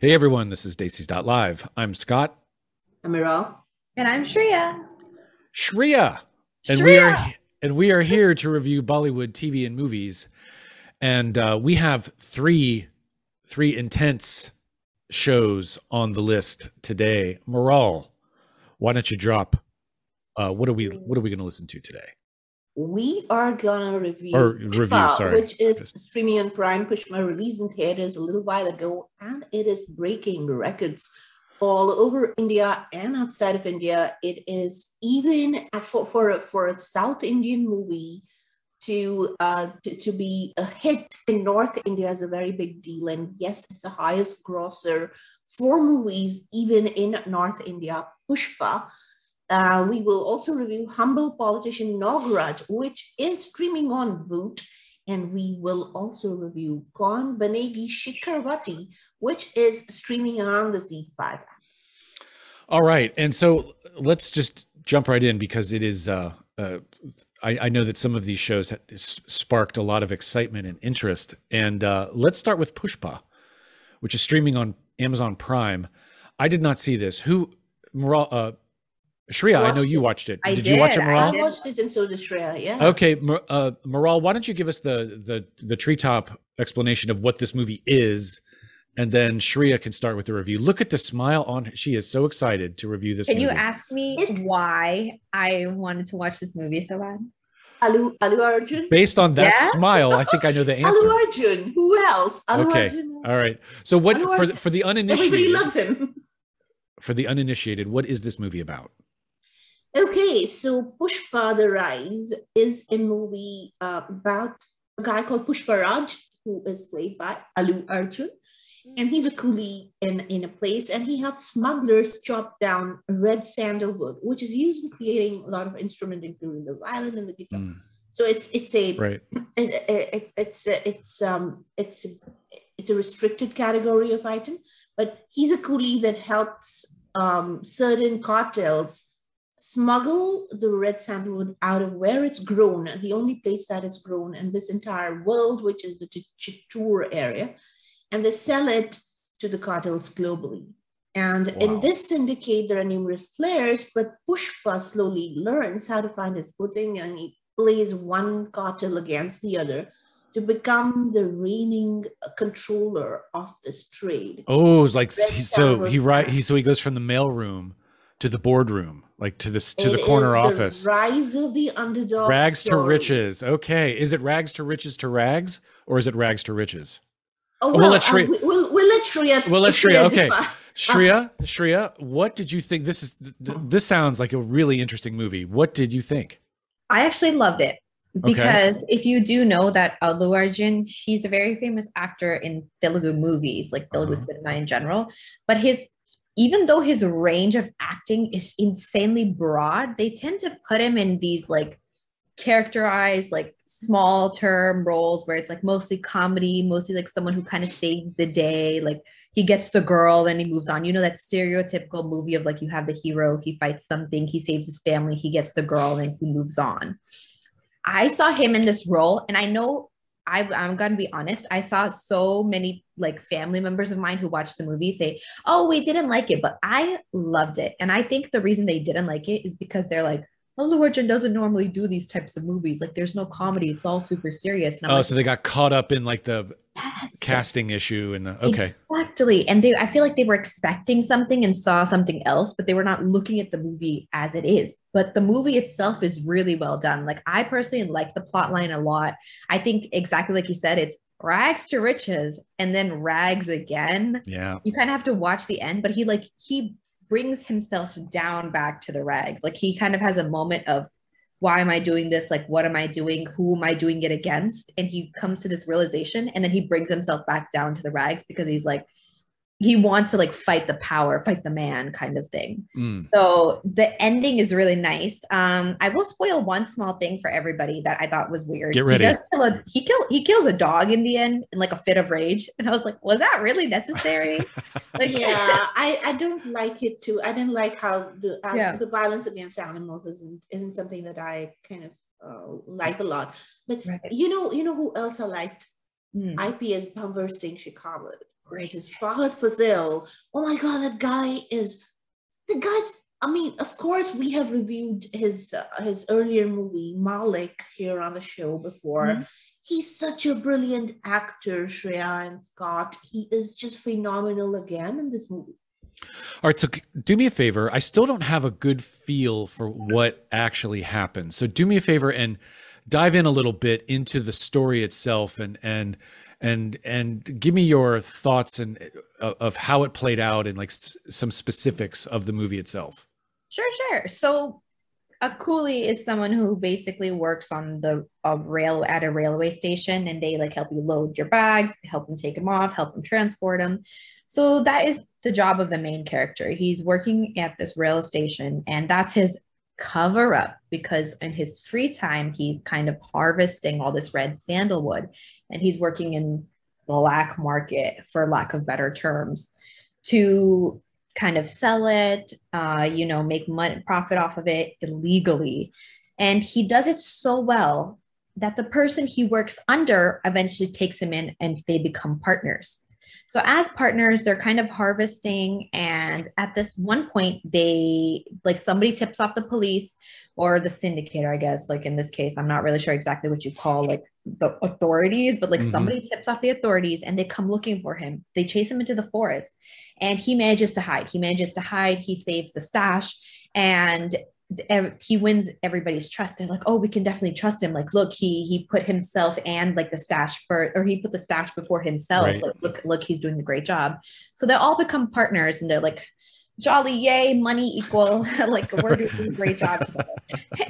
Hey everyone, this is Desis.live. I'm Scott. I'm Miral. And I'm Shreya. Shreya. And we are and we are here to review Bollywood TV and movies. And uh, we have three three intense shows on the list today. Miral, why don't you drop uh, what are we what are we going to listen to today? We are gonna review, review sorry. which is streaming on Prime. Pushpa released in theaters a little while ago, and it is breaking records all over India and outside of India. It is even for for a, for a South Indian movie to, uh, to to be a hit in North India is a very big deal. And yes, it's the highest grosser for movies even in North India. Pushpa uh, we will also review Humble Politician Nagraj, which is streaming on Voot. And we will also review Kaun Banegi Shikharwati, which is streaming on the ZEE5. All right. And so let's just jump right in because it is, uh, uh, I, I, know that some of these shows sparked a lot of excitement and interest. And uh, let's start with Pushpa, which is streaming on Amazon Prime. I did not see this. Who, uh, Shreya, I, I know you watched it. I did, did, you watch it, Miral? I watched it, and so did Shreya. Yeah. Okay, uh, Miral, why don't you give us the the the treetop explanation of what this movie is, and then Shreya can start with the review. Look at the smile on. She is so excited to review this. Can movie. you ask me why I wanted to watch this movie so bad? Allu Allu Arjun. Based on that yeah? smile, I think I know the answer. Allu Arjun. Who else? Allu okay. Arjun. All right. So what for for the uninitiated? Everybody loves him. For the uninitiated, what is this movie about? Okay, so Pushpa the Rise is a movie uh, about a guy called Pushpa Raj, who is played by Allu Arjun. And he's a coolie in, in a place, and he helps smugglers chop down red sandalwood, which is used in creating a lot of instruments, including the violin and the guitar. Mm. So it's it's a right. It, it, it's a, it's um it's a, it's a restricted category of item, but he's a coolie that helps um, certain cartels smuggle the red sandalwood out of where it's grown, the only place that it's grown in this entire world, which is the Chittoor area, and they sell it to the cartels globally. And wow. in this syndicate, there are numerous players, but Pushpa slowly learns how to find his footing and he plays one cartel against the other to become the reigning controller of this trade. Oh, it's like he, so he right he so he goes from the mailroom to the boardroom, like to this to it the corner office. The rise of the underdog. Rags story. to riches. Okay, is it rags to riches to rags, or is it rags to riches? Oh, well, we'll let Shreya. Uh, we'll, we'll let Shreya. We'll let Shreya. Okay, Shreya, Shreya, what did you think? This is this sounds like a really interesting movie. What did you think? I actually loved it because okay. if you do know that Allu Arjun, he's a very famous actor in Telugu movies, like Telugu uh-huh. cinema in general. But his even though his range of acting is insanely broad, they tend to put him in these like characterized like small term roles where it's like mostly comedy, mostly like someone who kind of saves the day, like he gets the girl, then he moves on. You know that stereotypical movie of like you have the hero, he fights something, he saves his family, he gets the girl, and he moves on. I saw him in this role, and I know I, I'm gonna be honest. I saw so many like family members of mine who watched the movie say, "Oh, we didn't like it," but I loved it. And I think the reason they didn't like it is because they're like, Arjun doesn't normally do these types of movies. Like, there's no comedy; it's all super serious. oh, like, so they got caught up in like the yes. casting issue and the okay, exactly. And they, I feel like they were expecting something and saw something else, but they were not looking at the movie as it is. But the movie itself is really well done. Like, I personally like the plot line a lot. I think exactly like you said, it's rags to riches and then rags again. Yeah, you kind of have to watch the end, but he like he brings himself down back to the rags. Like he kind of has a moment of why am I doing this? Like, what am I doing? Who am I doing it against? And he comes to this realization and then he brings himself back down to the rags because he's like, he wants to like fight the power, fight the man kind of thing. Mm. So the ending is really nice. Um, I will spoil one small thing for everybody that I thought was weird. Get ready. He, kill a, he kill he kills a dog in the end in like a fit of rage, and I was like, was that really necessary? like, yeah, I I don't like it too. I didn't like how the uh, yeah. the violence against animals isn't isn't something that I kind of uh, like a lot. But right. you know you know who else I liked? Mm. IPS Bhanwar Singh Shekhawat great is Fahadh Faasil. Oh my God, that guy is the guy's. I mean, of course, we have reviewed his uh, his earlier movie Malik here on the show before. Mm-hmm. He's such a brilliant actor, Shreya and Scott. He is just phenomenal again in this movie. All right, so do me a favor. I still don't have a good feel for what actually happened. So do me a favor and dive in a little bit into the story itself and and and and give me your thoughts and uh, of how it played out and like some specifics of the movie itself. Sure, sure. So a coolie is someone who basically works on the a rail at a railway station and they like help you load your bags, help them take them off, help them transport them. So that is the job of the main character. He's working at this rail station and that's his cover up because in his free time he's kind of harvesting all this red sandalwood and he's working in black market for lack of better terms to kind of sell it uh, you know make money profit off of it illegally. And he does it so well that the person he works under eventually takes him in and they become partners so as partners, they're kind of harvesting. And at this one point, they like somebody tips off the police or the syndicator, I guess. Like in this case, I'm not really sure exactly what you call like the authorities, but like mm-hmm. somebody tips off the authorities and they come looking for him. They chase him into the forest and he manages to hide. He manages to hide. He saves the stash. And he wins everybody's trust. They're like, oh, we can definitely trust him. Like, look, he he put himself and like the stash for, or he put the stash before himself. Right. Like, look, look, he's doing a great job. So they all become partners, and they're like, jolly, yay, money equal. like we're doing a great job.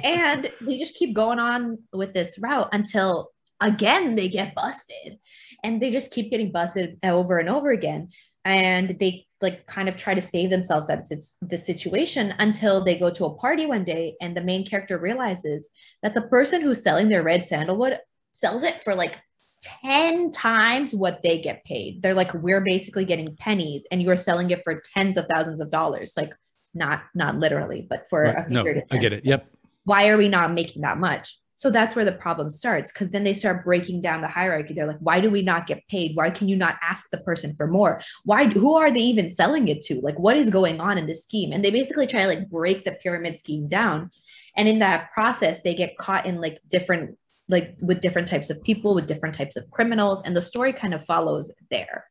And they just keep going on with this route until again they get busted, and they just keep getting busted over and over again. And they like kind of try to save themselves out of the situation until they go to a party one day and the main character realizes that the person who's selling their red sandalwood sells it for like 10 times what they get paid. They're like, we're basically getting pennies and you're selling it for tens of thousands of dollars. Like not not literally, but for right. a no, I get it. Yep. Why are we not making that much? So that's where the problem starts because then they start breaking down the hierarchy. They're like, why do we not get paid? Why can you not ask the person for more? Why who are they even selling it to? Like what is going on in this scheme? And they basically try to like break the pyramid scheme down. And in that process, they get caught in like different like with different types of people, with different types of criminals, and the story kind of follows there.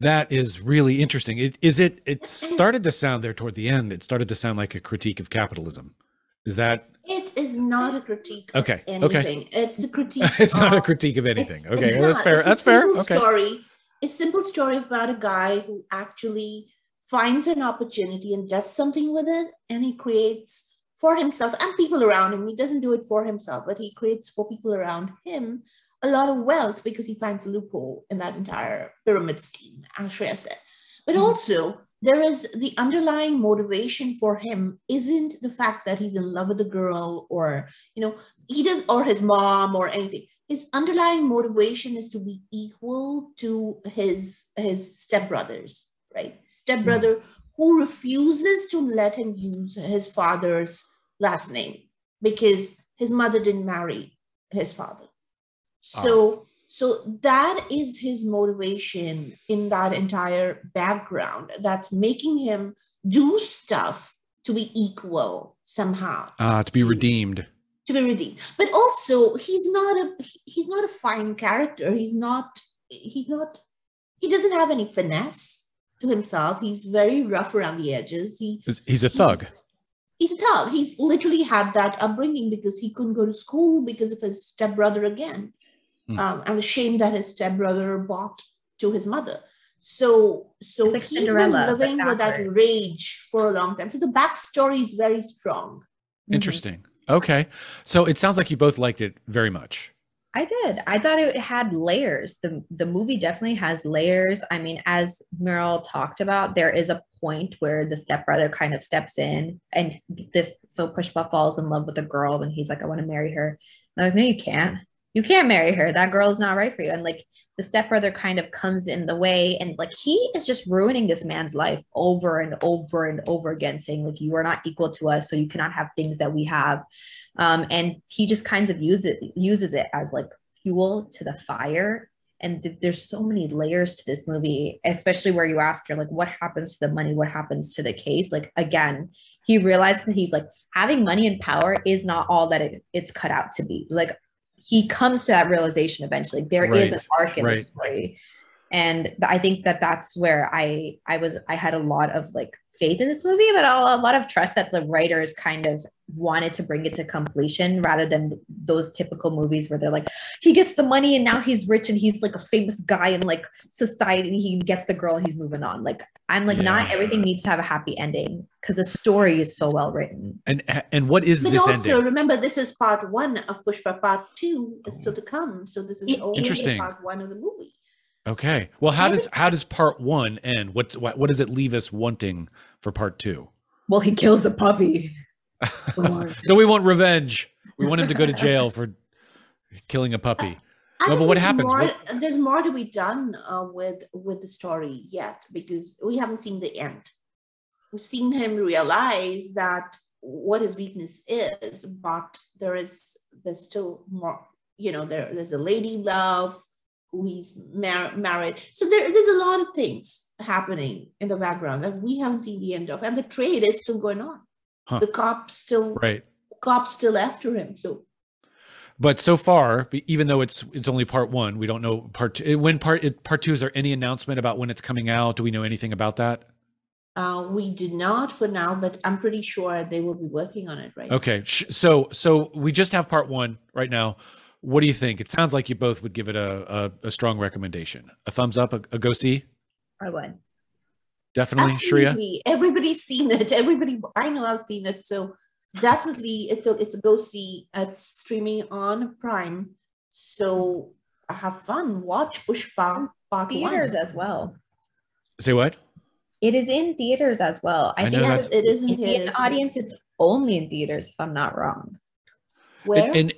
That is really interesting. It, is it? It started to sound there toward the end. It started to sound like a critique of capitalism. Is that it is not a critique okay. anything. Okay. It's a critique. it's of, not a critique of anything. Okay, well, that's fair. That's fair. Okay. Story. A simple story about a guy who actually finds an opportunity and does something with it, and he creates for himself and people around him. He doesn't do it for himself, but he creates for people around him a lot of wealth because he finds a loophole in that entire pyramid scheme, as Shreya said. But mm-hmm. also, there is the underlying motivation for him isn't the fact that he's in love with a girl or you know he does or his mom or anything. His underlying motivation is to be equal to his his stepbrothers right? Stepbrother mm. who refuses to let him use his father's last name because his mother didn't marry his father. So so that is his motivation in that entire background that's making him do stuff to be equal somehow. Uh, to be redeemed. To be redeemed. But also he's not a he's not a fine character. He's not he's not he doesn't have any finesse to himself. He's very rough around the edges. He he's a thug. He's, he's a thug. He's literally had that upbringing because he couldn't go to school because of his stepbrother again mm. um, and the shame that his stepbrother brought to his mother. So, so like he's Cinderella, been living with that rage for a long time. So the backstory is very strong. Mm-hmm. Interesting. Mm-hmm. Okay, so it sounds like you both liked it very much. I did. I thought it had layers. The the movie definitely has layers. I mean, as Meryl talked about, there is a point where the stepbrother kind of steps in and this so Pushpa falls in love with a girl and he's like, I want to marry her. I'm like, no, you can't you can't marry her. That girl is not right for you. And like the stepbrother kind of comes in the way and like he is just ruining this man's life over and over and over again, saying like you are not equal to us, so you cannot have things that we have. Um, and he just kinds of uses it uses it as like fuel to the fire and th- there's so many layers to this movie especially where you ask you're like what happens to the money what happens to the case like again he realized that he's like having money and power is not all that it, it's cut out to be like he comes to that realization eventually There right. is an arc in right. the story and i think that that's where i i was i had a lot of like faith in this movie but a, a, lot of trust that the writers kind of wanted to bring it to completion rather than those typical movies where they're like he gets the money and now he's rich and he's like a famous guy in like society. And he gets the girl. And he's moving on. Like i'm like yeah. not everything needs to have a happy ending because the story is so well written. And and what is but this also ending? remember this is part one of pushpa part two is still oh. to come. So this is only Interesting. part one of the movie Okay. Well, how does how does part one end? What's what, what does it leave us wanting for part two? Well, he kills the puppy. so we want revenge. We want him to go to jail for killing a puppy. no, but what happens? More, what? There's more to be done uh, with with the story yet because we haven't seen the end. We've seen him realize that what his weakness is, but there is there's still more. You know, there there's a lady love who he's mar- married. So there, there's a lot of things happening in the background that we haven't seen the end of, and the trade is still going on. Huh. The cops still right. The cops still after him. So, but so far, even though it's it's only part one, we don't know part two. When part it, part two is there any announcement about when it's coming out? Do we know anything about that? Uh, we did not for now, but I'm pretty sure they will be working on it right. Okay, so so we just have part one right now. What do you think? It sounds like you both would give it a, a, a strong recommendation. A thumbs up, a, a, go see? I would. Definitely, Absolutely. Shreya? Everybody's seen it. Everybody, I know I've seen it. So definitely it's a, it's a go see. It's streaming on Prime. So have fun. Watch Pushpa Part Theaters one. as well. Say what? It is in theaters as well. I, I think yes, it is in theaters. audience, it's only in theaters, if I'm not wrong. Where? In, in,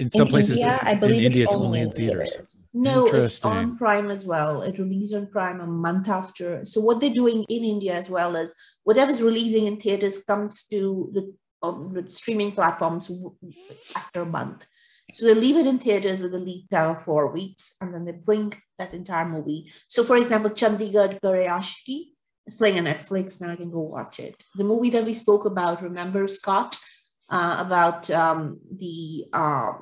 in some in places India, I believe in India it's only, in theaters. theaters. No, it's on Prime as well. It released on Prime a month after. So what they're doing in India as well is whatever's releasing in theaters comes to the, um, the streaming platforms after a month. So they leave it in theaters with a lead time of four weeks, and then they bring that entire movie. So, for example, Chandigarh Kare is playing on Netflix. Now I can go watch it. The movie that we spoke about, remember Scott, uh, about um, the uh,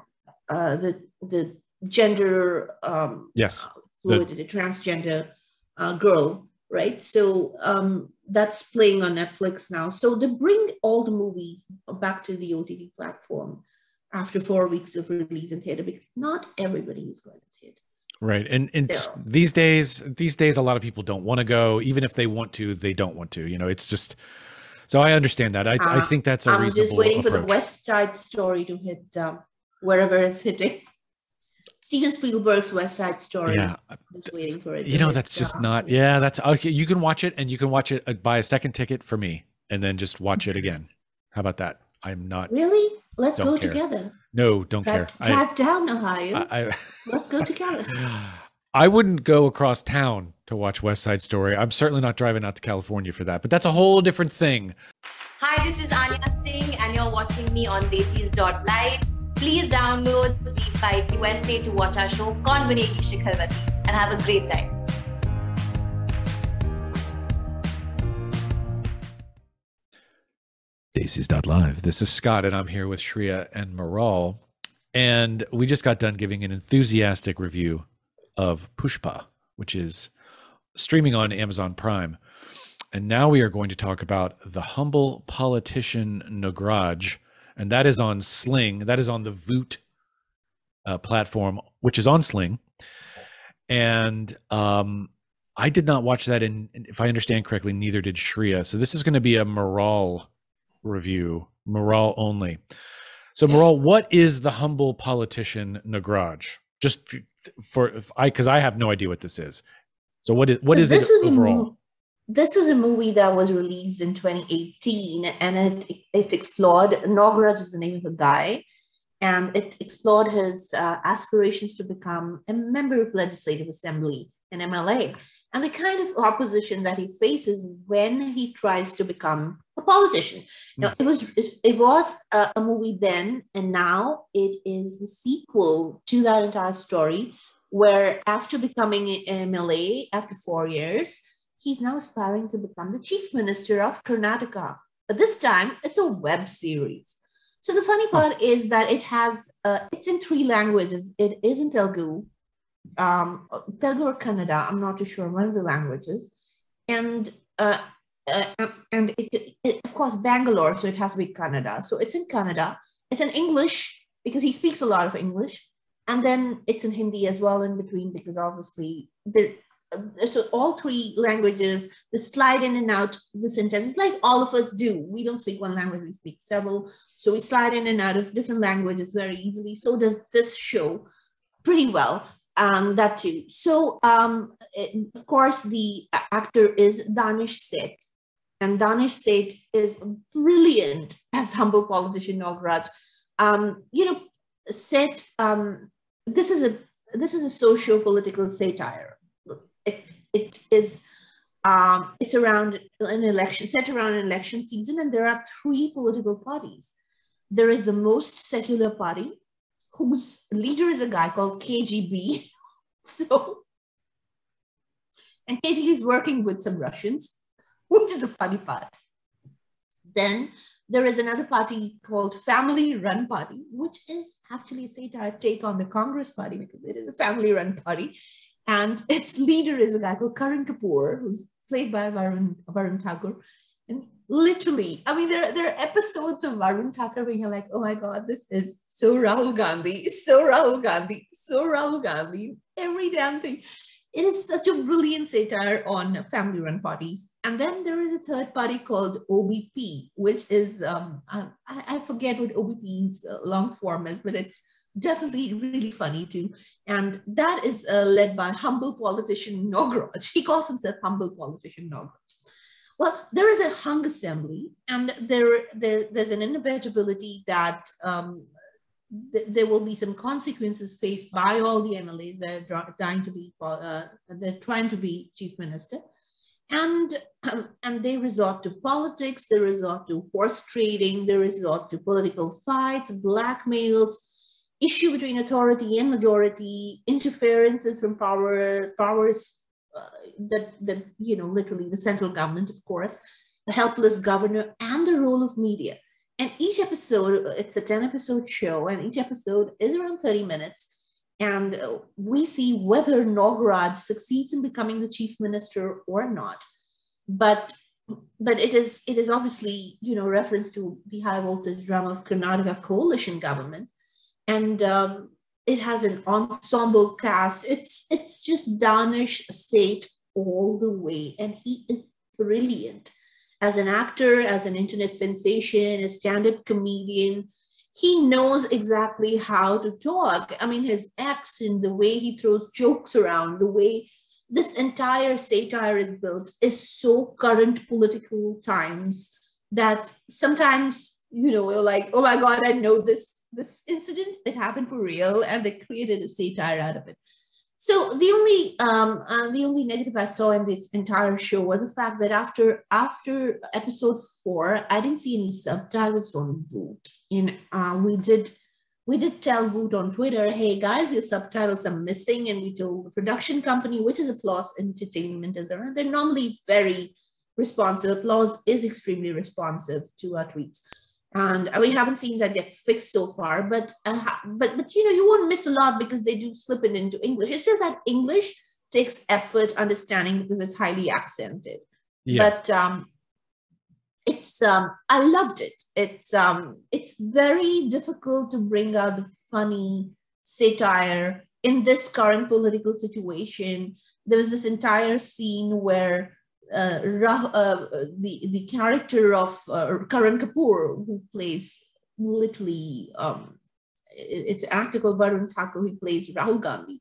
uh, the the gender um, yes fluid, the, the transgender uh, girl, right? So um, that's playing on Netflix now. So they bring all the movies back to the OTT platform after four weeks of release in theater because not everybody is going to theater. Right, and and these days, these days, a lot of people don't want to go. Even if they want to, they don't want to. You know, it's just. So I understand that. I, uh, I think that's a I'm reasonable. I'm just waiting approach. for the West Side Story to hit um, wherever it's hitting. Steven Spielberg's West Side Story. Yeah, just waiting for it. You know, that's just not. Yeah, that's okay. You can watch it, and you can watch it. Uh, buy a second ticket for me, and then just watch it again. How about that? I'm not really. Let's go care. together. No, don't drive, care. Drive I, down Ohio. I, I, Let's go together. I wouldn't go across town to watch West Side Story. I'm certainly not driving out to California for that, but that's a whole different thing. Hi, this is Anya Singh, and you're watching me on Desis.live. Please download ZEE5 USA to watch our show Kaun Banegi Shikharwati and have a great time. Desis.live. This is Scott, and I'm here with Shreya and Maral. And we just got done giving an enthusiastic review of Pushpa, which is streaming on Amazon Prime. And now we are going to talk about the humble politician Nagraj, and that is on Sling. That is on the Voot uh, platform, which is on Sling. And um, I did not watch that, and if I understand correctly, neither did Shreya. So this is going to be a Maral review, Maral only. So Maral, what is the humble politician Nagraj? Just for I, because I have no idea what this is. So what is what so is it overall? This was a movie that was released in 2018 and it, it explored Nagraj is the name of the guy and it explored his uh, aspirations to become a member of legislative assembly an mla and the kind of opposition that he faces when he tries to become a politician. Now it was it was a, a movie then and now it is the sequel to that entire story where after becoming an MLA after four years, he's now aspiring to become the chief minister of Karnataka. But this time it's a web series. So the funny part is that it has, uh, it's in three languages. It is in Telugu, um, Telugu or Kannada, I'm not too sure, one of the languages. And uh, uh, and it, it, of course, Bangalore, so it has to be Kannada. So it's in Kannada. It's in English because he speaks a lot of English. And then it's in Hindi as well in between because obviously the, so all three languages the slide in and out the sentence like all of us do. We don't speak one language we speak several. So we slide in and out of different languages very easily. So does this show pretty well um, that too. So um, it, of course the actor is danish Sait. And danish Sait is brilliant as humble politician nagraj um, you know Sait um, this is a this is a socio-political satire it, it is um, it's around an election, set around an election season, and there are three political parties. There is the most secular party, whose leader is a guy called KGB. so, and KGB is working with some Russians, which is the funny part. Then there is another party called Family Run Party, which is actually a satire take on the Congress Party because it is a family run party. And its leader is a guy called Karan Kapoor, who's played by Varun, Varun Thakur. And literally, I mean, there, there are episodes of Varun Thakur where you're like, oh my God, this is so Rahul Gandhi, so Rahul Gandhi, so Rahul Gandhi, every damn thing. It is such a brilliant satire on family run parties. And then there is a third party called OBP, which is, um, I, I forget what OBP's uh, long form is, but it's definitely really funny too. And that is uh, led by humble politician Nogrod. He calls himself humble politician Nogrod. Well, there is a hung assembly and there, there there's an inevitability that um, th there will be some consequences faced by all the MLAs that are trying to be, uh, they're trying to be chief minister. And, um, and they resort to politics, they resort to horse trading, they resort to political fights, blackmails, issue between authority and majority, interferences from power, powers uh, that, that, you know, literally the central government, of course, the helpless governor, and the role of media. And each episode, it's a 10 episode show, and each episode is around 30 minutes. And we see whether Nagraj succeeds in becoming the chief minister or not. But but it is it is obviously you know reference to the high voltage drama of Karnataka coalition government and um, it has an ensemble cast. It's it's just Danish Sait all the way, and he is brilliant as an actor, as an internet sensation, a stand-up comedian. He knows exactly how to talk. I mean, his accent, the way he throws jokes around, the way this entire satire is built is so current political times that sometimes you know, we're like, oh my God, I know this this incident. It happened for real, and they created a satire out of it. So the only um, uh, the only negative I saw in this entire show was the fact that after after episode four, I didn't see any subtitles on Voot. And uh, we did we did tell Voot on Twitter, hey guys, your subtitles are missing, and we told the production company, which is Applause Entertainment, as they're, they're normally very responsive. Applause is extremely responsive to our tweets and we haven't seen that get fixed so far but uh, but but you know you won't miss a lot because they do slip it into english. It's just that english takes effort understanding because it's highly accented. Yeah. but um it's um i loved it. It's um it's very difficult to bring out the funny satire in this current political situation. There was this entire scene where uh, uh, the the character of uh, Karan Kapoor, who plays literally, um, it's an actor called Varun Thakur, who plays Rahul Gandhi,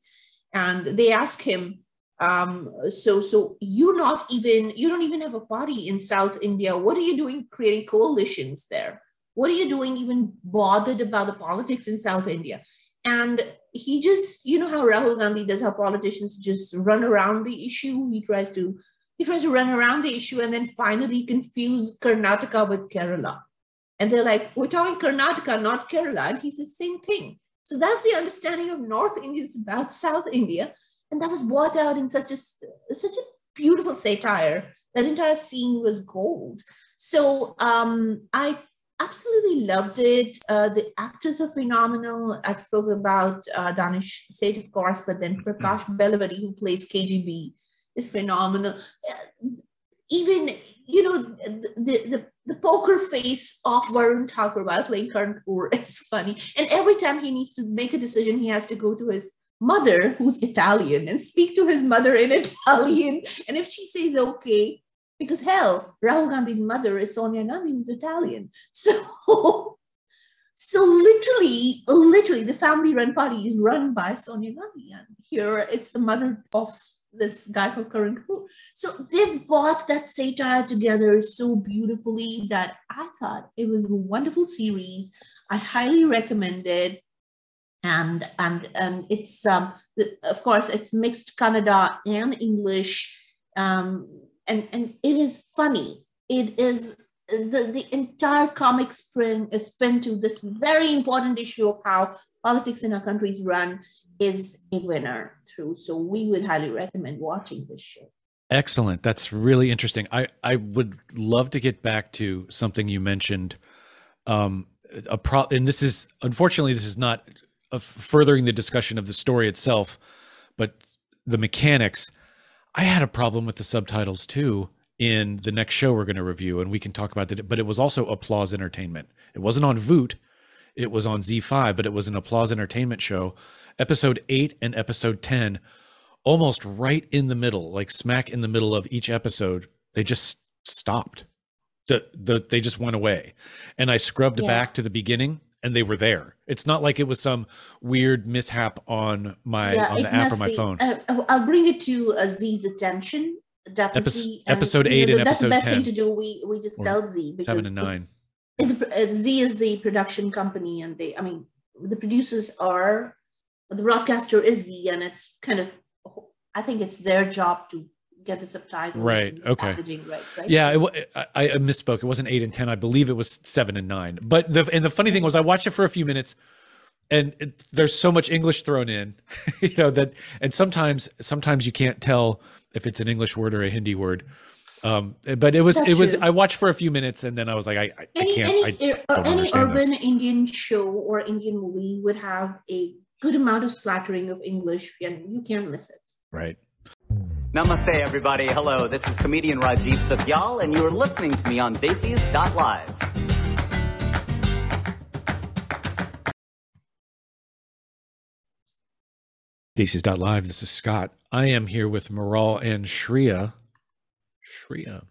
and they ask him, um, so so you not even you don't even have a party in South India. What are you doing creating coalitions there? What are you doing even bothered about the politics in South India? And he just, you know how Rahul Gandhi does, how politicians just run around the issue. He tries to he tries to run around the issue and then finally confuse Karnataka with Kerala. And they're like, we're talking Karnataka, not Kerala. And he says, same thing. So that's the understanding of North Indians about South India. And that was brought out in such a such a beautiful satire. That entire scene was gold. So um, I absolutely loved it. Uh, the actors are phenomenal. I spoke about uh, Danish Sait, of course, but then Prakash Belavadi, who plays KGB, is phenomenal. Even you know the, the the poker face of Varun Thakur while playing Karan Kapoor is funny. And every time he needs to make a decision, he has to go to his mother, who's Italian, and speak to his mother in Italian. And if she says okay, because hell, Rahul Gandhi's mother is Sonia Gandhi, who's Italian. So, so literally, literally, the family-run party is run by Sonia Gandhi, and here it's the mother of this guy called Karan Kapoor. So they brought that satire together so beautifully that I thought it was a wonderful series. I highly recommend it. And and and it's um of course it's mixed Kannada and English. Um and and it is funny. It is the, the entire comic spin is spin to this very important issue of how politics in our countries run is a winner So we would highly recommend watching this show. Excellent. That's really interesting. I, I would love to get back to something you mentioned. Um, a pro, and this is unfortunately this is not furthering the discussion of the story itself, but the mechanics. I had a problem with the subtitles too in the next show we're going to review, and we can talk about that. But it was also Applause Entertainment. It wasn't on Voot, it was on ZEE5, but it was an Applause Entertainment show, episode eight and episode 10, almost right in the middle, like smack in the middle of each episode, they just stopped. The, the, they just went away. And I scrubbed yeah. back to the beginning and they were there. It's not like it was some weird mishap on my yeah, on the app or my be. phone. Uh, I'll bring it to uh, Z's attention. Definitely. Epis- episode and, eight you know, and episode That's the best 10. thing to do. We we just tell Z because seven and nine. Is uh, Z is the production company, and they. I mean, the producers are the broadcaster is Z, and it's kind of, I think it's their job to get the subtitle right okay right, right? yeah it, I, I, misspoke it wasn't eight and ten i believe it was seven and nine but the and the funny thing was i watched it for a few minutes and it, there's so much english thrown in you know that and sometimes sometimes you can't tell if it's an english word or a hindi word um but it was That's it was true. i watched for a few minutes and then i was like i, I, any, I can't any, I uh, any urban this. indian show or indian movie would have a good amount of splattering of English, and you can't miss it. Right. Namaste, everybody. Hello, this is comedian Rajiv Satyal, and you are listening to me on Desis.live. Desis.live. This is Scott. I am here with Maral and Shreya. Shreya.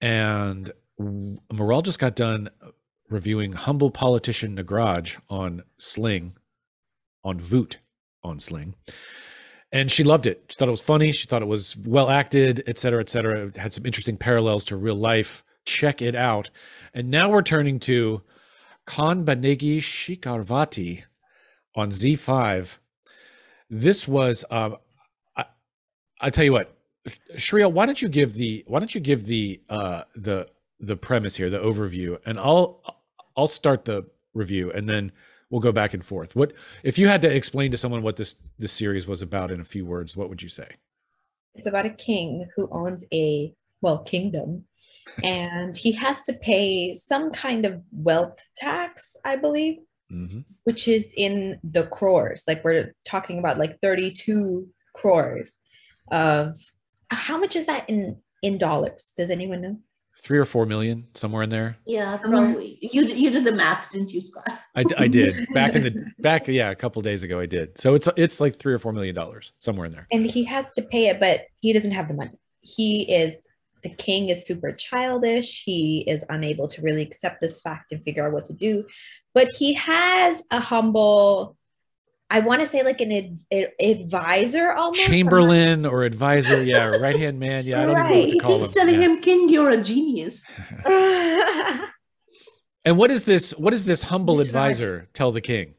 And Maral just got done reviewing Humble Politician Nagraj on Sling on Voot on Sling. And she loved it. She thought it was funny. She thought it was well acted, et cetera, et cetera. It had some interesting parallels to real life. Check it out. And now we're turning to Kaun Banegi Shikharwati on ZEE5. This was, um, I, I tell you what, Shreya, why don't you give the why don't you give the uh, the the premise here, the overview, and I'll I'll start the review, and then we'll go back and forth. What if you had to explain to someone what this this series was about in a few words? What would you say? It's about a king who owns a well kingdom, and he has to pay some kind of wealth tax, I believe, mm-hmm. which is in the crores. Like we're talking about like thirty two crores of how much is that in in dollars? Does anyone know? three or four million somewhere in there. Yeah probably. You you did the math didn't you scott? I, I did. Back in the back yeah a couple days ago i did. So it's it's like three or four million dollars somewhere in there. And he has to pay it but he doesn't have the money. He is the king is super childish. He is unable to really accept this fact and figure out what to do. But he has a humble I want to say like an ad, advisor almost. Chamberlain or advisor, yeah, right hand man. Yeah, I don't right. know what to call He's him. telling yeah. him, "King, you're a genius." and what is this? What does this humble advisor tell the king?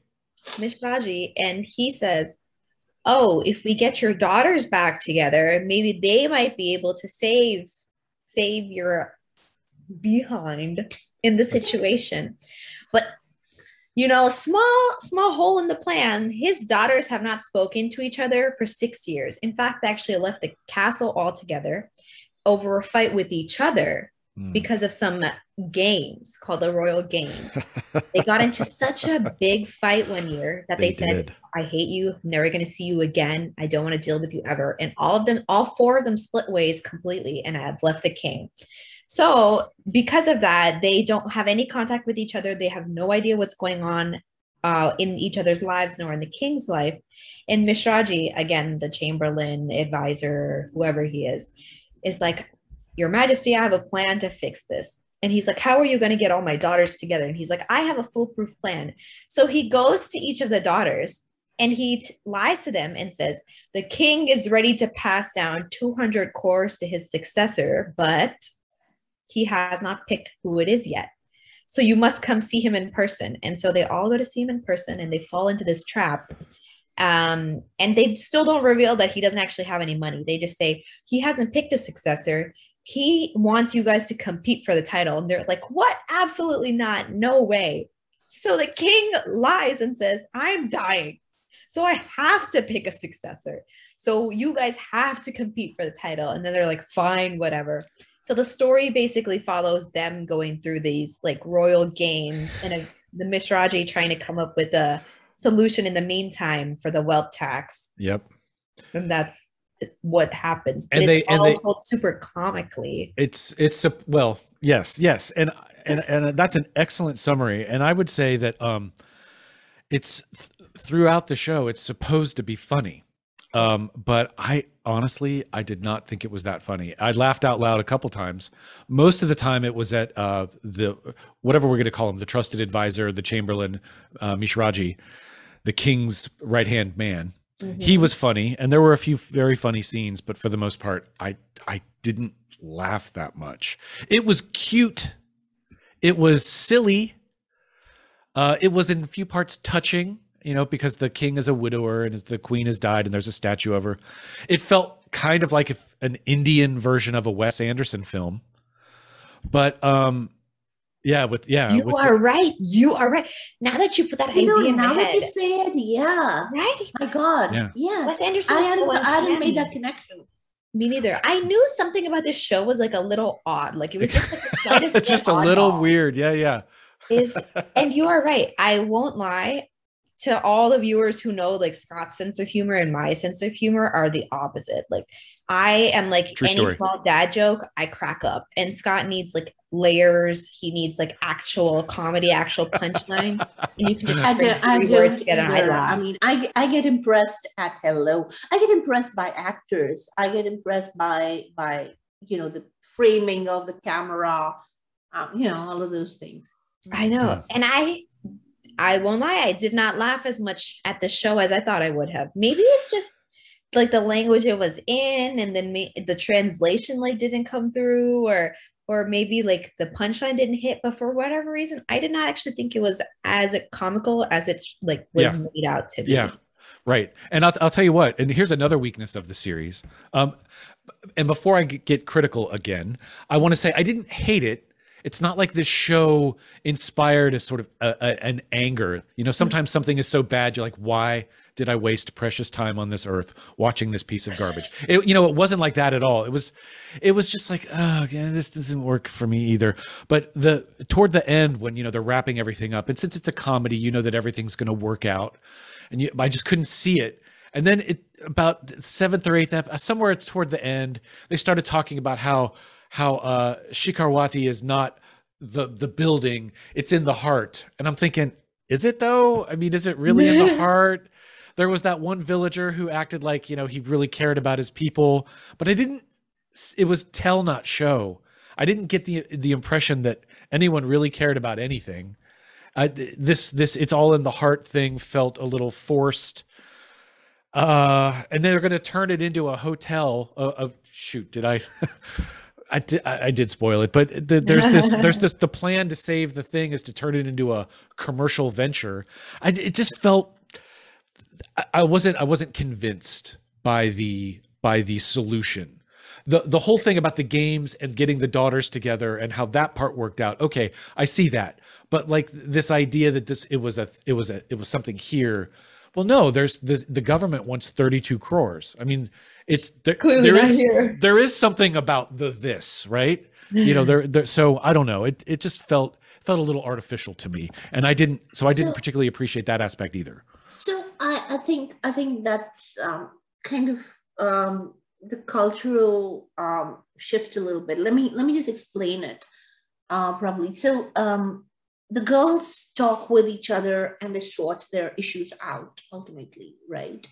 Mishraji, and he says, "Oh, if we get your daughters back together, maybe they might be able to save save your behind in the situation." But you know, small, small hole in the plan. His daughters have not spoken to each other for six years. In fact, they actually left the castle altogether over a fight with each other Mm. because of some games called the Royal Game. they got into such a big fight one year that they, said, did. I hate you, never going to see you again. I don't want to deal with you ever. And all of them, all four of them split ways completely and have left the king. So, because of that, they don't have any contact with each other. They have no idea what's going on uh, in each other's lives, nor in the king's life. And Mishraji, again, the chamberlain, advisor, whoever he is, is like, Your Majesty, I have a plan to fix this. And he's like, How are you going to get all my daughters together? And he's like, I have a foolproof plan. So he goes to each of the daughters and he t- lies to them and says, The king is ready to pass down 200 crores to his successor, but he has not picked who it is yet. So you must come see him in person. And so they all go to see him in person and they fall into this trap. Um, and they still don't reveal that he doesn't actually have any money. They just say he hasn't picked a successor. He wants you guys to compete for the title. And they're like, What? Absolutely not. No way. So the king lies and says, I'm dying. So I have to pick a successor. So you guys have to compete for the title. And then they're like, fine, whatever. So the story basically follows them going through these like royal games and a, the Mishraji trying to come up with a solution in the meantime for the wealth tax. Yep. And that's what happens. But And it's they- and all they- super comically. It's it's well, yes, yes, and and and that's an excellent summary. And I would say that um, it's th- throughout the show. It's supposed to be funny, um, but I honestly I did not think it was that funny. I laughed out loud a couple times. Most of the time, it was at uh, the whatever we're going to call him, the trusted advisor, the Chamberlain, uh, Mishraji, the king's right hand man. He was funny, and there were a few very funny scenes, but for the most part, I I didn't laugh that much. It was cute. It was silly. Uh, it was in a few parts touching, you know, because the king is a widower and the queen has died, and there's a statue of her. It felt kind of like if an Indian version of a Wes Anderson film, but um, yeah, with yeah, you with the- are right. You are right. Now that you put that You idea know, in my now that head, you say it, yeah. right? My God. Yeah. Yes. Wes Anderson. I hadn't, so I hadn't made that connection. Me neither. I knew something about this show was like a little odd. Like it was just like a it's just a little oddball. weird. Yeah, yeah. Is and you are right. I won't lie to all the viewers who know like Scott's sense of humor and my sense of humor are the opposite. Like I am like True any story. small dad joke, I crack up. And Scott needs like layers. He needs like actual comedy, actual punchline. and you can just I, string don't, I three words don't together and I laugh. I mean, I, I get impressed at hello. I get impressed by actors. I get impressed by by you know the framing of the camera. Um, you know all of those things. I know. And I I won't lie, I did not laugh as much at the show as I thought I would have. Maybe it's just like the language it was in and then me, the translation like didn't come through or or maybe like the punchline didn't hit but for whatever reason I did not actually think it was as comical as it like was Yeah. made out to be. Yeah, right. And I'll, I'll tell you what. And here's another weakness of the series. Um, and before I get critical again, I want to say I didn't hate it. It's not like this show inspired a sort of a, a, an anger. You know, sometimes something is so bad, you're like, why did I waste precious time on this earth watching this piece of garbage? It, you know, it wasn't like that at all. It was, it was just like, oh, yeah, this doesn't work for me either. But the toward the end, when you know they're wrapping everything up, and since it's a comedy, you know that everything's going to work out, and you, I just couldn't see it. And then it about seventh or eighth, somewhere it's toward the end, they started talking about how how uh, Shikharwati is not the the building; it's in the heart. And I'm thinking, is it though? I mean, is it really in the heart? There was that one villager who acted like you know he really cared about his people, but I didn't. It was tell not show. I didn't get the the impression that anyone really cared about anything. I, this this it's all in the heart thing felt a little forced uh and they're going to turn it into a hotel uh, uh, shoot did i I did, I I did spoil it, but th- there's this, there's this, the plan to save the thing is to turn it into a commercial venture. I, it just felt, I- I wasn't, I wasn't convinced by the, by the solution. The, the whole thing about the games and getting the daughters together and how that part worked out. Okay. I see that. but like this idea that this it was a it was a it was something here. Well, no, there's the the government wants 32 crores. I mean, it's there, clearly there is here. there is something about the this, right? You know, there there so I don't know. It it just felt felt a little artificial to me. And I didn't so I didn't So- particularly appreciate that aspect either. So I, I think I think that's um, kind of um, the cultural um, shift a little bit. Let me let me just explain it uh, probably. So um, the girls talk with each other and they sort their issues out ultimately, right?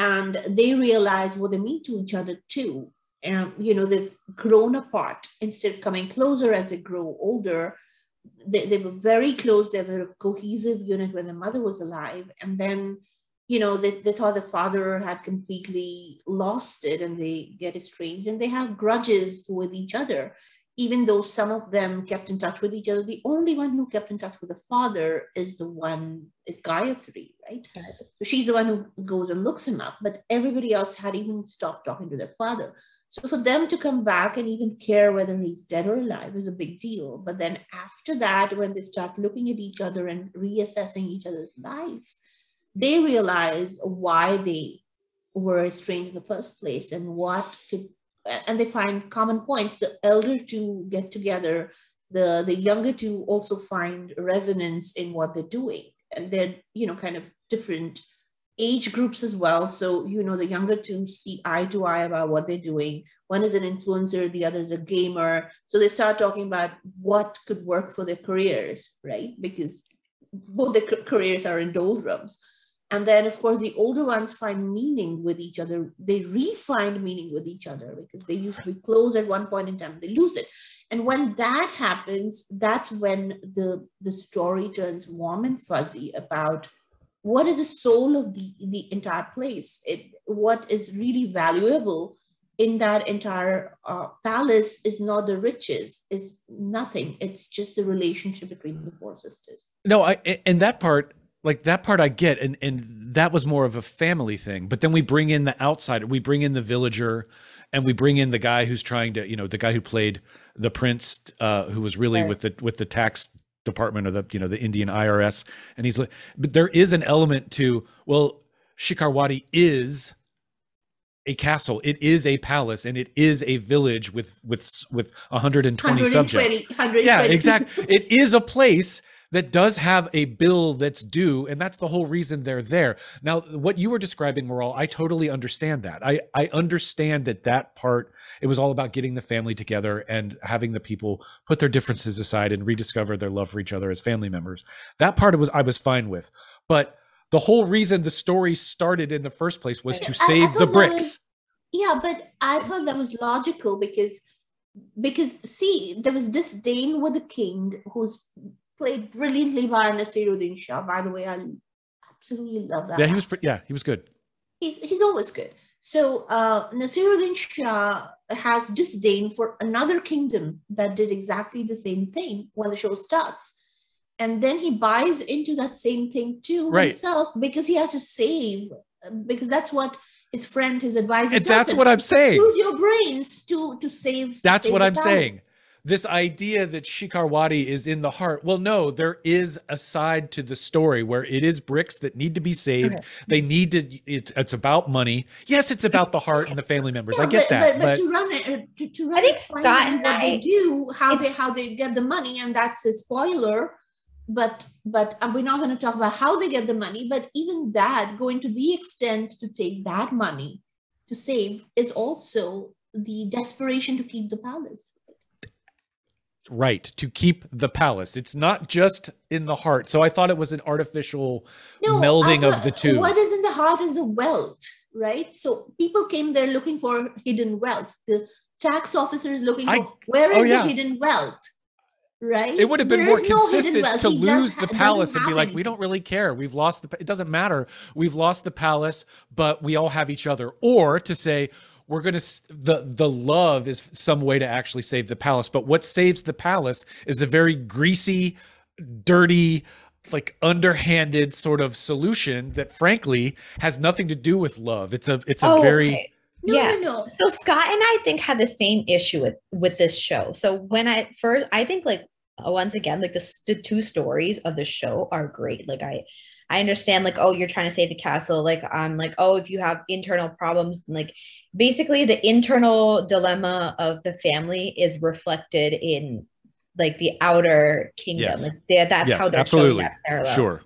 And they realize what they mean to each other too. And you know they've grown apart instead of coming closer as they grow older they, they were very close. They were a cohesive unit when the mother was alive. And then, you know, they, they thought the father had completely lost it and they get estranged and they have grudges with each other. Even though some of them kept in touch with each other, the only one who kept in touch with the father is the one, is Gayatri, right? So she's the one who goes and looks him up, but everybody else had even stopped talking to their father. So for them to come back and even care whether he's dead or alive is a big deal. But then after that, when they start looking at each other and reassessing each other's lives, they realize why they were estranged in the first place and what could, and they find common points. The elder two get together, the, the younger two also find resonance in what they're doing. And they're, you know, kind of different age groups as well. So, you know, the younger two see eye to eye about what they're doing. One is an influencer, the other is a gamer. So they start talking about what could work for their careers, right? Because both their careers are in doldrums. And then, of course, the older ones find meaning with each other. They re-find meaning with each other because they used to be close at one point in time, they lose it. And when that happens, that's when the, the story turns warm and fuzzy about what is the soul of the, the entire place it what is really valuable in that entire uh, palace is not the riches it's nothing it's just the relationship between the four sisters No, I and that part, like that part, I get, and and that was more of a family thing. But then we bring in the outsider, we bring in the villager, and we bring in the guy who's trying to, you know, the guy who played the prince, uh, who was really Right. with the with the tax department or the you know the Indian IRS, and he's like, but there is an element to well, Shikharwati is a castle it is a palace and it is a village with with with 120 subjects 120 yeah exactly it is a place that does have a bill that's due and that's the whole reason they're there. Now what you were describing Maral, i totally understand that. I i understand that that part it was all about getting the family together and having the people put their differences aside and rediscover their love for each other as family members. That part was i was fine with. But the whole reason the story started in the first place was to save the bricks was- yeah but i thought that was logical because because see there was disdain with the king who's played brilliantly by nasiruddin shah by the way i absolutely love that yeah he was pre- yeah he was good he's, he's always good. So uh, Nasiruddin Shah has disdain for another kingdom that did exactly the same thing when the show starts. And then he buys into that same thing too Right. himself because he has to save, because that's what his friend, his advisor and that's him. what i'm saying Use your brains to, to save. to That's save what I'm saying. This idea that Shikharwati is in the heart. Well, no, there is a side to the story where it is bricks that need to be saved. Okay. They need to. It's, it's about money. Yes, it's about the heart and the family members. I get but, that, but, but but, to run it, uh, to, to run I think it Scott and what they do, how they how they get the money, and that's a spoiler. But but uh, we're not going to talk about how they get the money. But even that, going to the extent to take that money to save, is also the desperation to keep the palace. Right to keep the palace. It's not just in the heart. So I thought it was an artificial melding I of the two. What is in the heart is the wealth, right? So people came there looking for hidden wealth. The tax officer is looking I- for where oh, yeah. the hidden wealth, right? It would have been There more is no consistent to He lose the palace and be like, we don't really care. We've lost the. It doesn't matter. We've lost the palace, but we all have each other. Or to say we're gonna the the love is some way to actually save the palace. But what saves the palace is a very greasy, dirty. Like underhanded sort of solution that, frankly, has nothing to do with love. It's a it's a Oh, very okay. No, Yeah. no, no. So Scott and I think had the same issue with with this show. So when I first, I think like once again, like the, the two stories of the show are great. Like I, I understand like, oh, you're trying to save the castle. Like I'm like, oh, if you have internal problems, like basically the internal dilemma of the family is reflected in like the outer kingdom. Yes. Like that's yes, how they're absolutely. that parallel Sure.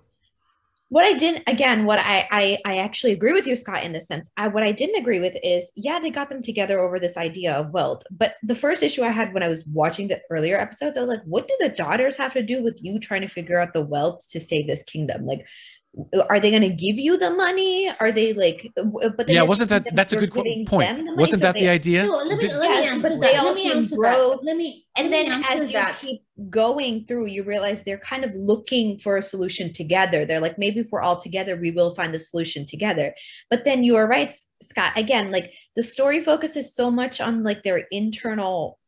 What I didn't again, what I, I I actually agree with you, Scott, in this sense. I, what I didn't agree with is, yeah, they got them together over this idea of wealth. But the first issue I had when I was watching the earlier episodes, I was like, what do the daughters have to do with you trying to figure out the wealth to save this kingdom? Like, are they going to give you the money? Are they like? But Yeah, wasn't that that's a good qu- point? them the money, Wasn't so that the idea? No, let me, Did- let me Yes, answer but that. they Let me answer grow- that. Let me. and let me then answer as you that. keep going through you realize they're kind of looking for a solution together they're like maybe if we're all together we will find the solution together but then you are right scott again like the story focuses so much on like their internal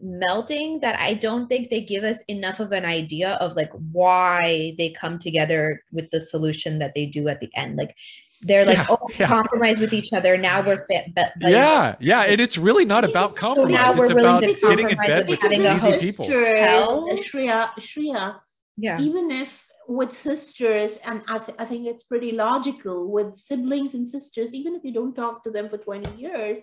melting that i don't think they give us enough of an idea of like why they come together with the solution that they do at the end like they're like Yeah, oh yeah. compromise with each other now we're fit but Yeah, yeah, and it's really not Because- about so compromise. now It's we're willing about to getting in bed with with having a easy people. sisters, Hell. Shreya, Shreya, yeah even if with sisters, and I, th- I think it's pretty logical with siblings and sisters, even if you don't talk to them for 20 years,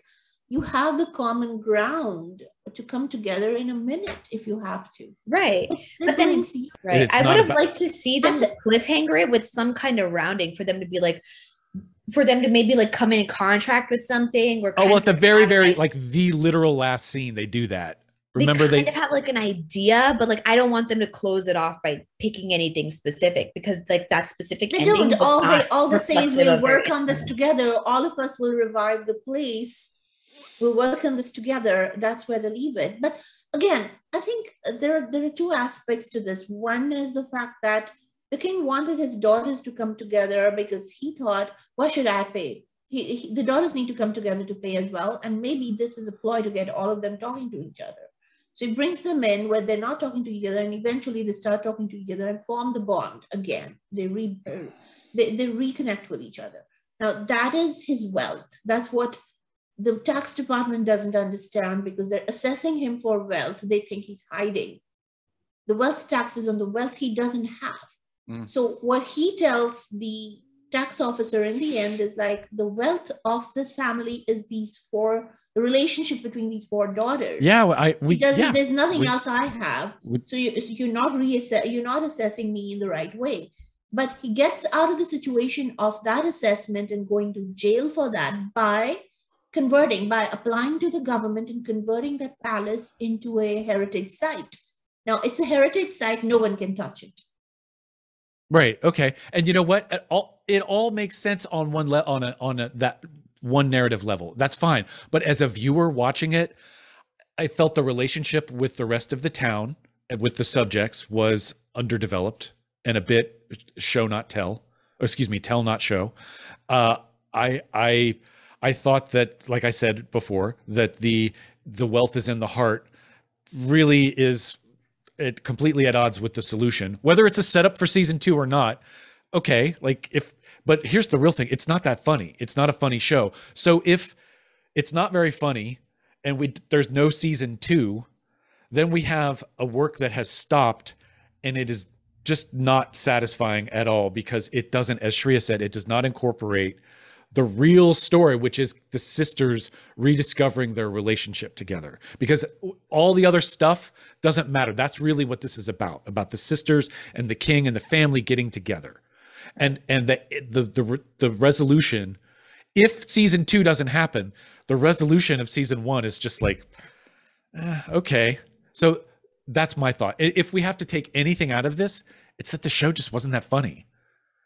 you have the common ground to come together in a minute if you have to. right But then- Right. It's I would have about- liked to see them That's cliffhanger it with some kind of rounding for them to be like, for them to maybe like come in contract with something or Oh well, at the very, very like, like the literal last scene, they do that. they Remember kind they? of have like an idea, but like I don't want them to close it off by picking anything specific because like that specific They don't. All not they all the say is reflective we'll work on this together. All of us will revive the place. We'll work on this together. That's where they leave it. But again, I think there are there are two aspects to this. One is the fact that the king wanted his daughters to come together because he thought, why should I pay? He, he- the daughters need to come together to pay as well. And maybe this is a ploy to get all of them talking to each other. So he brings them in where they're not talking to each other, and eventually they start talking to each other and form the bond again. They re, they, they reconnect with each other. Now that is his wealth. That's what the tax department doesn't understand because they're assessing him for wealth. They think he's hiding. The wealth tax is on the wealth he doesn't have. Mm. So what he tells the tax officer in the end is like the wealth of this family is these four the relationship between these four daughters. Yeah, well, I we yeah. there's nothing we- else I have. we- So, you, so you're not reassess, you're not assessing me in the right way. But he gets out of the situation of that assessment and going to jail for that by converting, by applying to the government and converting that palace into a heritage site. Now it's a heritage site, no one can touch it. Right. Okay. And you know what? It all it all makes sense on one le- on a on a that one narrative level. That's fine. But as a viewer watching it, I felt the relationship with the rest of the town and with the subjects was underdeveloped and a bit show not tell. Or excuse me, tell not show. Uh, I I I thought that, like I said before, that the the wealth is in the heart really is it completely at odds with the solution. Whether it's a setup for season two or not okay like if but here's the real thing. It's not that funny. It's not a funny show. So if it's not very funny and we there's no season two then we have a work that has stopped and it is just not satisfying at all because it doesn't as shreya said it does not incorporate the real story, which is the sisters rediscovering their relationship together. Because all the other stuff doesn't matter. That's really what this is about about the sisters and the king and the family getting together. And and the the the, the resolution if season 2 doesn't happen, the resolution of season 1 is just like eh, okay. So that's my thought. If we have to take anything out of this, it's that the show just wasn't that funny.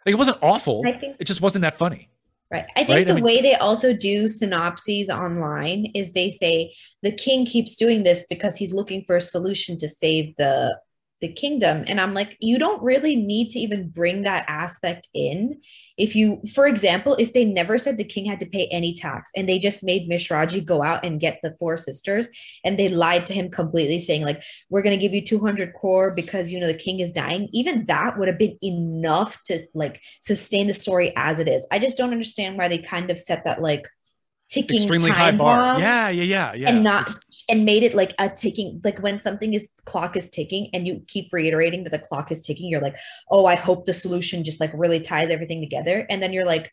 Like it wasn't awful. Think- It just wasn't that funny. Right. I think Right? I the mean- way they also do synopses online is they say the king keeps doing this because he's looking for a solution to save the the kingdom. And I'm like you don't really need to even bring that aspect in. If you for example if they never said the king had to pay any tax and they just made Mishraji go out and get the four sisters and they lied to him completely saying like we're going to give you 200 crore because you know the king is dying even that would have been enough to like sustain the story as it is. I just don't understand why they kind of set that like ticking extremely high bar. Yeah, yeah, yeah, yeah. and not and made it like a ticking like when something is clock is ticking and you keep reiterating that the clock is ticking you're like oh i hope the solution just like really ties everything together and then you're like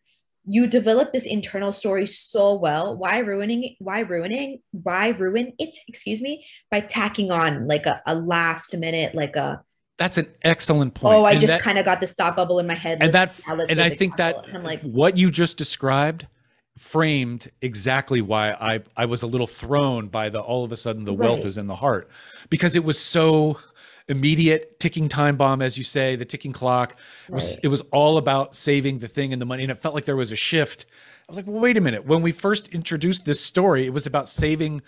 you develop this internal story so well why ruining it why ruining why ruin it excuse me by tacking on like a, a last minute like a That's an excellent point. oh i And just kind of got the stop bubble in my head and that and I think that castle. And i'm like what you just described framed exactly why I I was a little thrown by the all of a sudden the wealth is in the heart because it was so immediate ticking time bomb as you say the ticking clock it was it was all about saving the thing and the money and it felt like there was a shift I was like well wait a minute when we first introduced this story it was about saving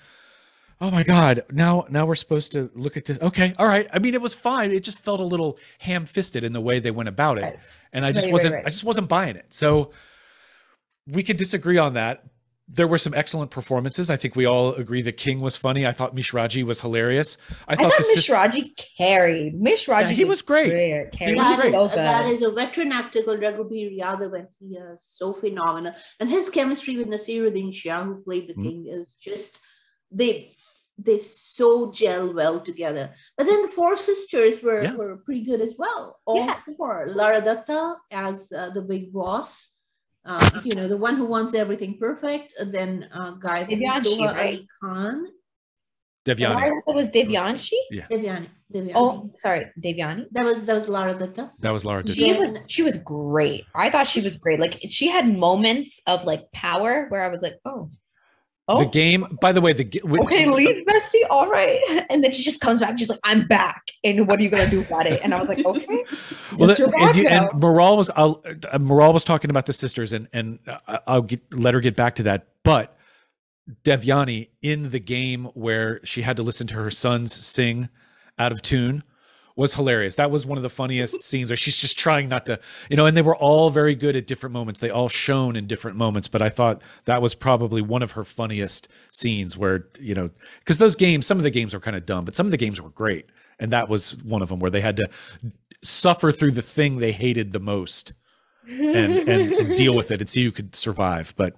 Oh my God! Now, now we're supposed to look at this. Okay, all right. I mean, it was fine. It just felt a little ham-fisted in the way they went about it, Right. and I just Right, right, wasn't. right. I just wasn't buying it. So we could disagree on that. There were some excellent performances. I think we all agree the King was funny. I thought Mishraji was hilarious. I I thought, thought the sis- Mishraji carried. Mishraji, Yeah, he was great. Carried. was That great. is, so that is a veteran actor called Raghubir Yadav, and he is so phenomenal. And his chemistry with Nasiruddin Shah, who played the Mhm. king, is just they they so gel well together. But then the four sisters were, Yeah. were pretty good as well. All Yeah. four. Lara Datta as uh, the big boss. Uh, you know, the one who wants everything perfect. Then uh, Gayatri Devyanshi, Soha right? Ali Khan. Devyani. That was Devyanshi. Devyani. Devyani. Oh, sorry, Devyani. That was that was Lara Datta. That was Laura Dern. She was she was great. I thought she was great. Like she had moments of like power where I was like, oh, oh, The game. By the way, the okay, leave bestie, all right. And then she just comes back, she's like, I'm back, and what are you gonna do about it? And I was like, okay. Well, the- and, you, and. Maral was I'll, uh, Maral was talking about the sisters, and and I'll get, let her get back to that. But Devyani in the game where she had to listen to her sons sing out of tune was hilarious. That was one of the funniest scenes. Where she's just trying not to, you know, and they were all very good at different moments. They all shone in different moments, but I thought that was probably one of her funniest scenes where, you know, because those games, some of the games were kind of dumb, but some of the games were great. And that was one of them where they had to suffer through the thing they hated the most and, and, and deal with it and see who could survive. But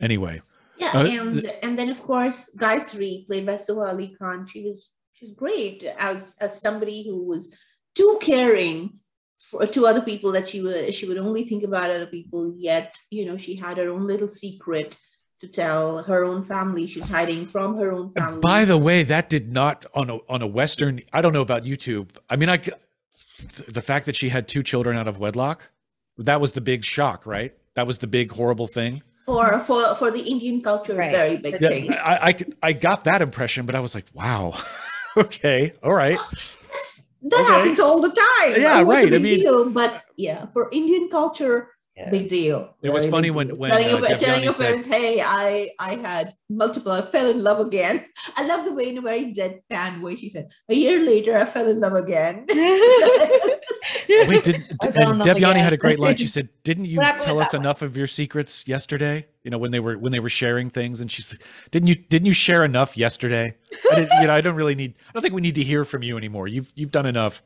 anyway, Yeah, Uh, and and then of course Gayatri, played by Soha Ali Khan, she was she was great as as somebody who was too caring for to other people that she would she would only think about other people. Yet you know she had her own little secret to tell her own family. She's hiding from her own family. By the way, that did not on a on a Western. I don't know about YouTube. I mean, i the fact that she had two children out of wedlock, that was the big shock, right? That was the big horrible thing. for for for the Indian culture, Right. very big Yeah, thing. I, I I got that impression, but I was like, wow, okay, all right. That Okay. happens all the time. Yeah, It was a right, I big mean- deal, but yeah, for Indian culture, Yeah. big deal. It was Very funny when- when, telling, uh, your, telling your said- parents, "Hey, I I had multiple. I fell in love again." I love the way in a very deadpan way she said, "A year later, I fell in love again." Wait, did, I did fell in and Devyani had a great line. She said, "Didn't you tell us that one? enough of your secrets yesterday? You know, when they were when they were sharing things." And she's like, "Didn't you didn't you share enough yesterday? I didn't, you know, I don't really need. I don't think we need to hear from you anymore. You've you've done enough."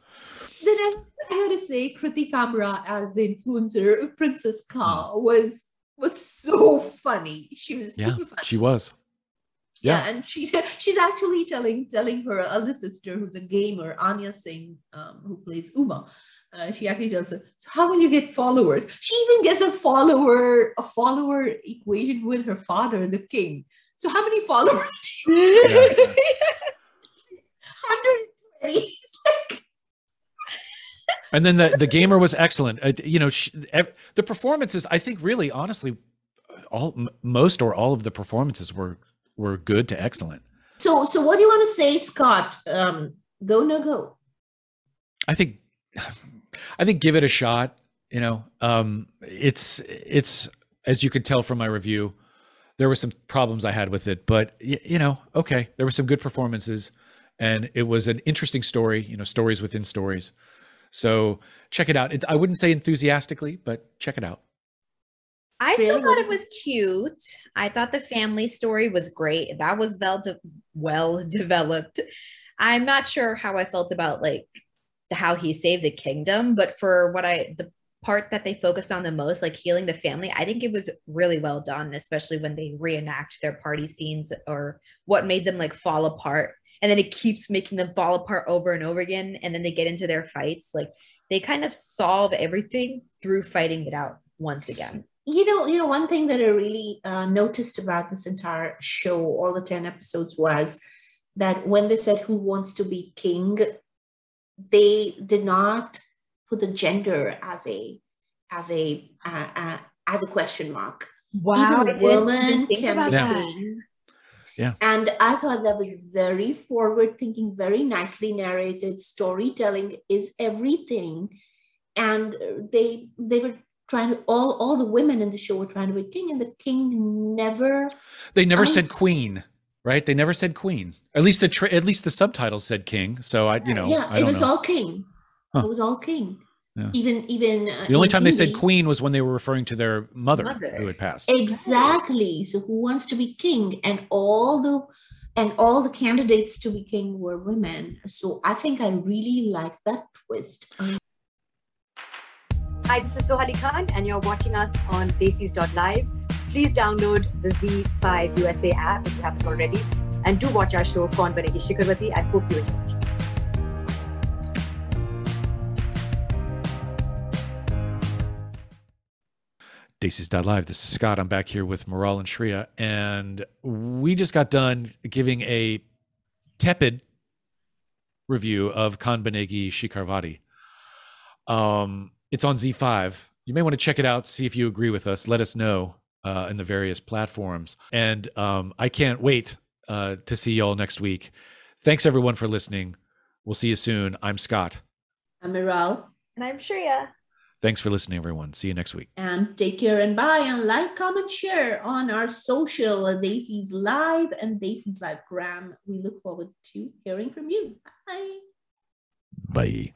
then I, I had to say, Kriti Kamra as the influencer Princess Ka was was so funny. She was Hmm. Yeah, she was. Yeah, Yeah. and she's she's actually telling telling her elder sister, who's a gamer, Anya Singh, um, who plays Uma. Uh, she actually tells her, "So how will you get followers?" She even gets a follower a follower equation with her father, the king. So how many followers? Hundred twenty. And then the the gamer was excellent. Uh, you know, she, ev- the performances. I think really, honestly, all m- most or all of the performances were were good to excellent. So so what do you want to say, Scott? Um, go no go. I think I think give it a shot. You know, um, it's it's as you could tell from my review, there were some problems I had with it, but y- you know, okay, there were some good performances, and it was an interesting story. You know, stories within stories. So check it out. It, I wouldn't say enthusiastically, but check it out. I still Really? thought it was cute. I thought the family story was great. That was well, de- well developed. I'm not sure how I felt about like the, how he saved the kingdom, but for what I the part that they focused on the most, like healing the family, I think it was really well done, especially when they reenact their party scenes or what made them like fall apart. And then it keeps making them fall apart over and over again. And then they get into their fights. Like they kind of solve everything through fighting it out once again. You know, you know, one thing that I really uh, noticed about this entire show, all the 10 episodes, was that when they said who wants to be king, they did not put the gender as a as a uh, uh, as a question mark. Wow, Even a woman can be king. Yeah. And I thought that was very forward thinking, very nicely narrated. Storytelling is everything. And they they were trying to all all the women in the show were trying to be king, and the king never They never I- said queen, right? They never said queen. At least the tra- at least the subtitles said king. So I, you know, yeah, I it don't was know. all king. Huh. It was all king. Yeah. Even even uh, the only in time they said queen was when they were referring to their mother, Mother. who had passed. Exactly. So who wants to be king? And all the and all the candidates to be king were women. So I think I really like that twist. Hi, this is Soha Ali Khan, and you're watching us on Desis.live. Please download the ZEE5 USA app if you haven't already, and do watch our show, Kaun Banegi Shikharwati. I hope you enjoy. Desis.live. This is Scott. I'm back here with Maral and Shreya, and we just got done giving a tepid review of Kaun Banegi Shikharwati. Um, it's on ZEE5. You may want to check it out, see if you agree with us. Let us know uh, in the various platforms. And um, I can't wait uh, to see y'all next week. Thanks everyone for listening. We'll see you soon. I'm Scott. Amiral. And I'm Shreya. Thanks for listening, everyone. See you next week. And take care and bye. And like, comment, share on our social uh, Desis Live and Desis Live Gram. We look forward to hearing from you. Bye. Bye.